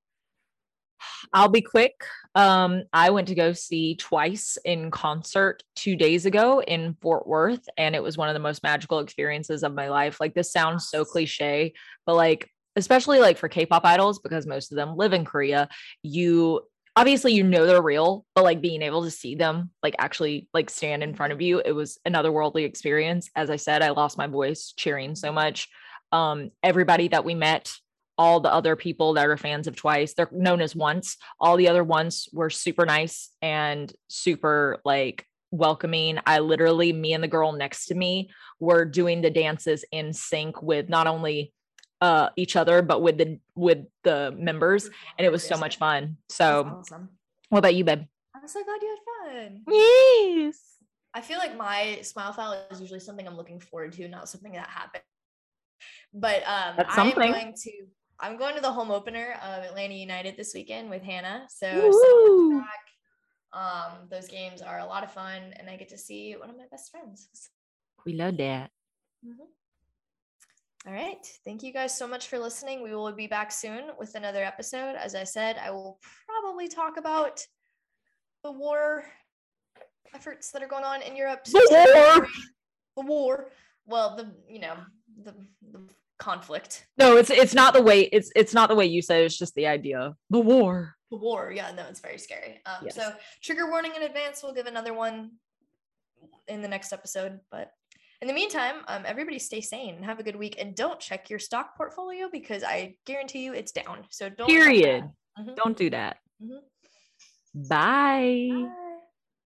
I'll be quick. Um, I went to go see Twice in concert two days ago in Fort Worth, and it was one of the most magical experiences of my life. Like, this sounds so cliche, but like, especially like for K-pop idols, because most of them live in Korea, you obviously you know they're real, but like being able to see them like actually like stand in front of you, it was another worldly experience. As I said, I lost my voice cheering so much. Um, everybody that we met all the other people that are fans of Twice. They're known as Once. All the other ones were super nice and super like welcoming. I literally, me and the girl next to me were doing the dances in sync with not only uh each other but with the with the members and it was so much fun. So awesome. what about you, babe? I'm so glad you had fun. Yes. I feel like my smile file is usually something I'm looking forward to, not something that happened. But um, I'm going to I'm going to the home opener of Atlanta United this weekend with Hannah. So. Um, those games are a lot of fun, and I get to see one of my best friends. We love that. Mhm. All right. Thank you guys so much for listening. We will be back soon with another episode. As I said, I will probably talk about the war efforts that are going on in Europe. The war. The war. Well, the you know the, the conflict. No, it's it's not the way it's it's not the way you said it, it's just the idea. The war. The war. Yeah, no, it's very scary. Um, Yes. So trigger warning in advance. We'll give another one in the next episode. But in the meantime, um, everybody stay sane and have a good week. And don't check your stock portfolio because I guarantee you it's down. So don't. Period. Mhm. Don't do that. Mhm. Bye. Bye.